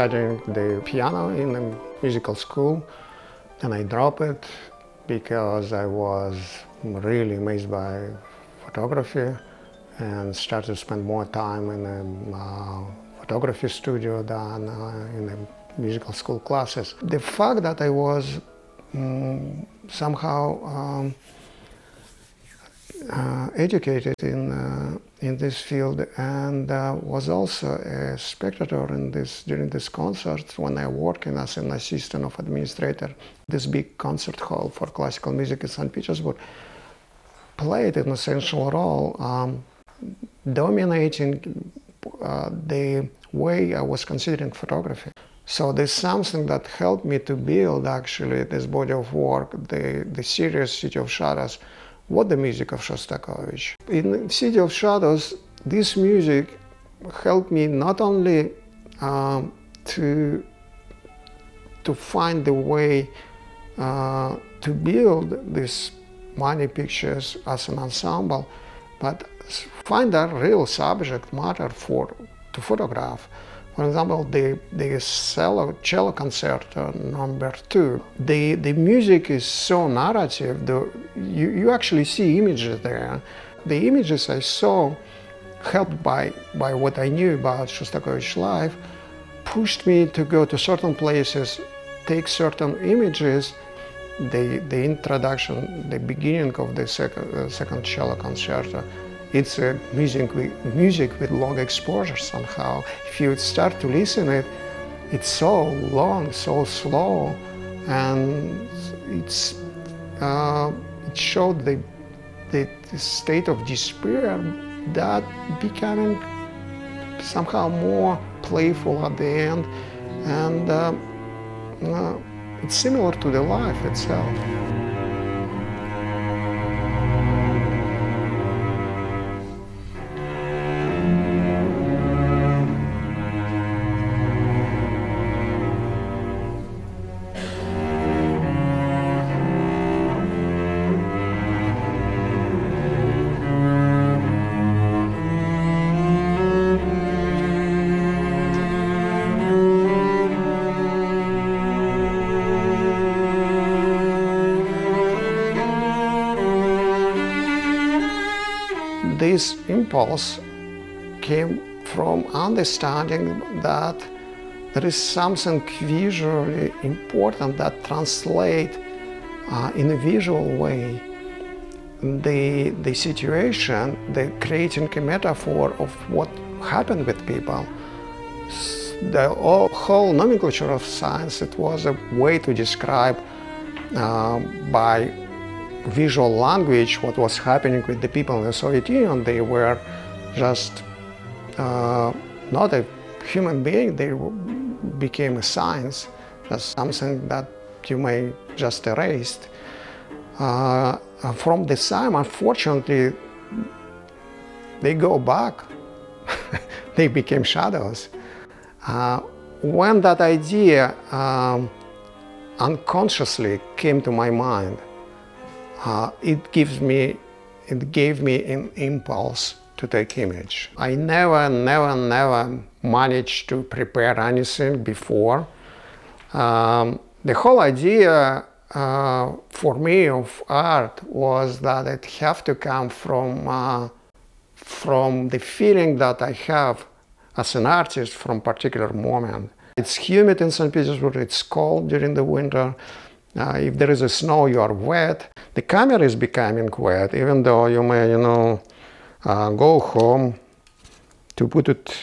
studying the piano in a musical school, and I dropped it because I was really amazed by photography and started to spend more time in a uh, photography studio than uh, in the musical school classes. The fact that I was um, somehow um, educated in uh, in this field and uh, was also a spectator in this during this concert when I working as an assistant of administrator. This big concert hall for classical music in St. Petersburg played an essential role, um, dominating uh, the way I was considering photography. So there's something that helped me to build actually this body of work, the, the series City of Shadows, what the music of Shostakovich. In City of Shadows, this music helped me not only um, to to find the way uh, to build these many pictures as an ensemble, but find a real subject matter for to photograph. For example, the, the cello, cello concerto number two, the, the music is so narrative, the, you, you actually see images there. The images I saw, helped by, by what I knew about Shostakovich's life, pushed me to go to certain places, take certain images, the, the introduction, the beginning of the second, uh, second cello concerto, it's a music with, music with long exposure somehow. If you start to listen it, it's so long, so slow, and it's uh, it showed the, the, state of despair that becoming somehow more playful at the end, and uh, uh, it's similar to the life itself. This impulse came from understanding that there is something visually important that translate uh, in a visual way the, the situation, the creating a metaphor of what happened with people. The whole nomenclature of signs, it was a way to describe uh, by visual language what was happening with the people in the Soviet Union. They were just uh, not a human being, they became a signs, just something that you may just erase. Uh, from the time, unfortunately, they go back. they became shadows. Uh, when that idea um, unconsciously came to my mind, uh, it gives me, it gave me an impulse to take image. I never, never, never managed to prepare anything before. Um, the whole idea uh, for me of art was that it have to come from uh, from the feeling that I have as an artist from particular moment. It's humid in St. Petersburg, it's cold during the winter, uh, if there is a snow, you are wet. The camera is becoming wet, even though you may, you know, uh, go home to put it,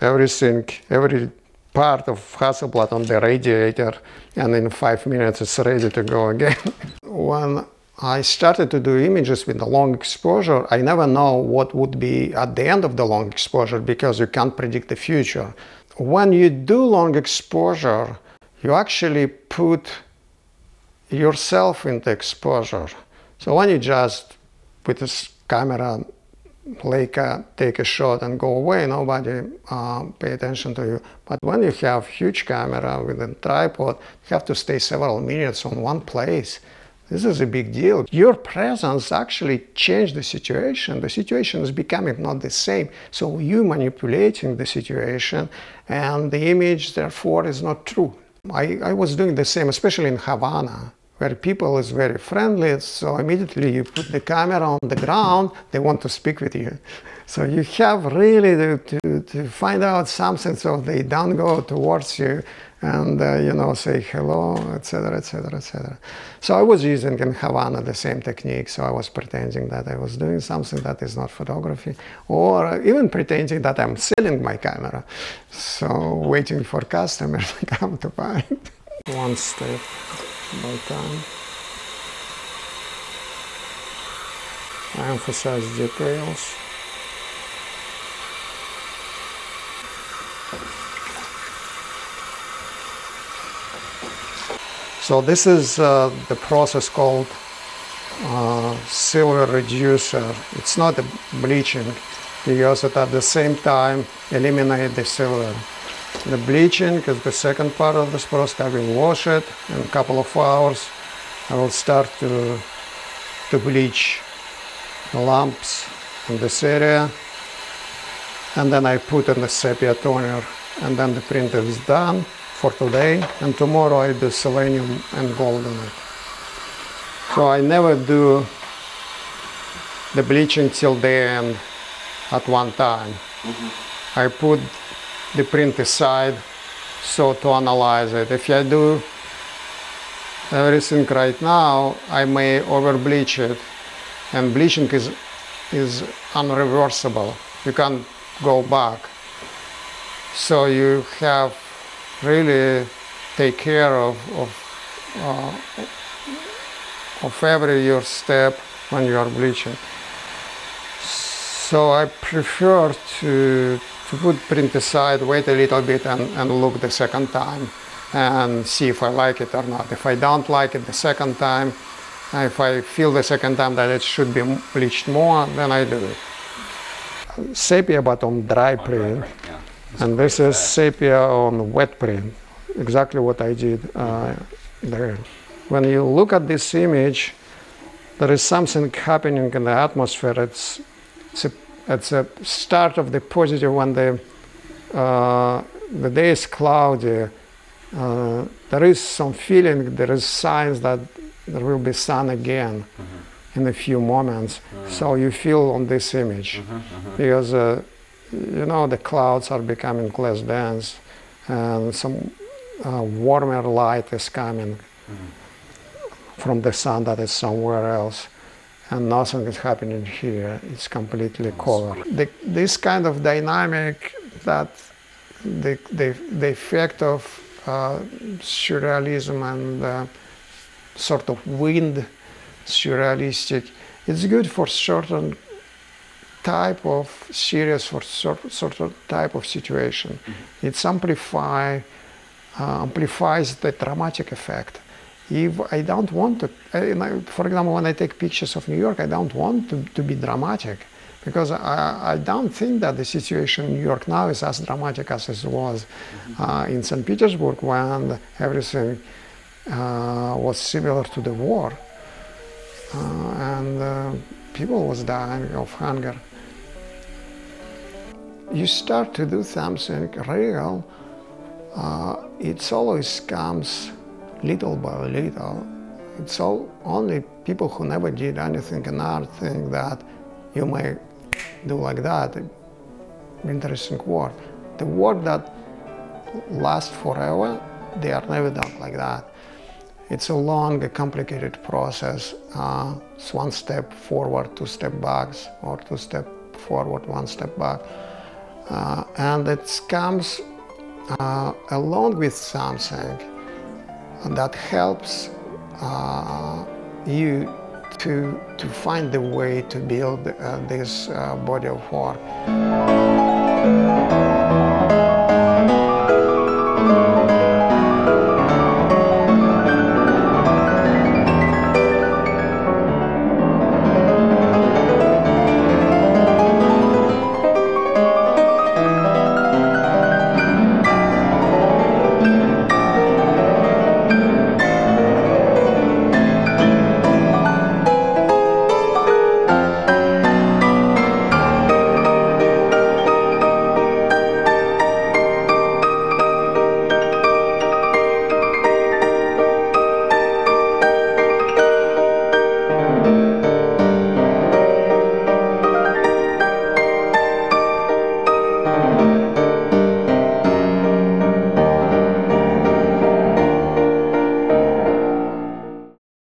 everything, every part of Hasselblad on the radiator, and in five minutes it's ready to go again. when I started to do images with the long exposure, I never know what would be at the end of the long exposure because you can't predict the future. When you do long exposure, you actually put yourself into exposure. So when you just with this camera, Leica, take a shot and go away, nobody uh, pay attention to you. But when you have huge camera with a tripod, you have to stay several minutes on one place. This is a big deal. Your presence actually changed the situation. The situation is becoming not the same. So you manipulating the situation, and the image, therefore, is not true. I, I was doing the same, especially in Havana where people is very friendly, so immediately you put the camera on the ground, they want to speak with you. So you have really to, to, to find out something so they don't go towards you and uh, you know say hello, etc., etc., etc. So I was using in Havana the same technique. So I was pretending that I was doing something that is not photography, or even pretending that I'm selling my camera. So waiting for customers to come to buy it. One step by time. I emphasize details. So this is uh, the process called uh, silver reducer. It's not a bleaching because it at the same time eliminate the silver. The bleaching is the second part of this process. I will wash it in a couple of hours. I will start to, to bleach the lumps in this area. And then I put in the sepia toner and then the print is done for today. And tomorrow I do selenium and gold in it. So I never do the bleaching till the end at one time. Mm-hmm. I put the print aside so to analyze it. If I do everything right now, I may over bleach it and bleaching is, is unreversible. You can't go back. So you have really take care of, of, uh, of every your step when you are bleaching. So I prefer to put print aside, wait a little bit and, and look the second time and see if I like it or not. If I don't like it the second time, if I feel the second time that it should be bleached more, then I do it. Sepia but on dry print, yeah. and this is sepia on wet print, exactly what I did uh, there. When you look at this image, there is something happening in the atmosphere. It's, it's a it's a start of the positive when the uh, the day is cloudy. Uh, there is some feeling, there is signs that there will be sun again mm-hmm. in a few moments. Mm-hmm. So you feel on this image mm-hmm, mm-hmm. because uh, you know the clouds are becoming less dense and some uh, warmer light is coming mm-hmm. from the sun that is somewhere else and nothing is happening here. It's completely covered. The, this kind of dynamic that the, the, the effect of uh, surrealism and uh, sort of wind surrealistic, it's good for certain type of series for sort, sort type of situation. Mm-hmm. It amplify, uh, amplifies the dramatic effect if I don't want to, for example, when I take pictures of New York, I don't want to, to be dramatic because I, I, don't think that the situation in New York now is as dramatic as it was uh, in St. Petersburg when everything uh, was similar to the war uh, and uh, people was dying of hunger. You start to do something real, uh, it always comes little by little. It's all only people who never did anything in art think that you may do like that. Interesting work. The work that lasts forever, they are never done like that. It's a long, complicated process. Uh, it's one step forward, two step backs, or two step forward, one step back. Uh, and it comes uh, along with something that helps uh, you to, to find the way to build uh, this uh, body of work.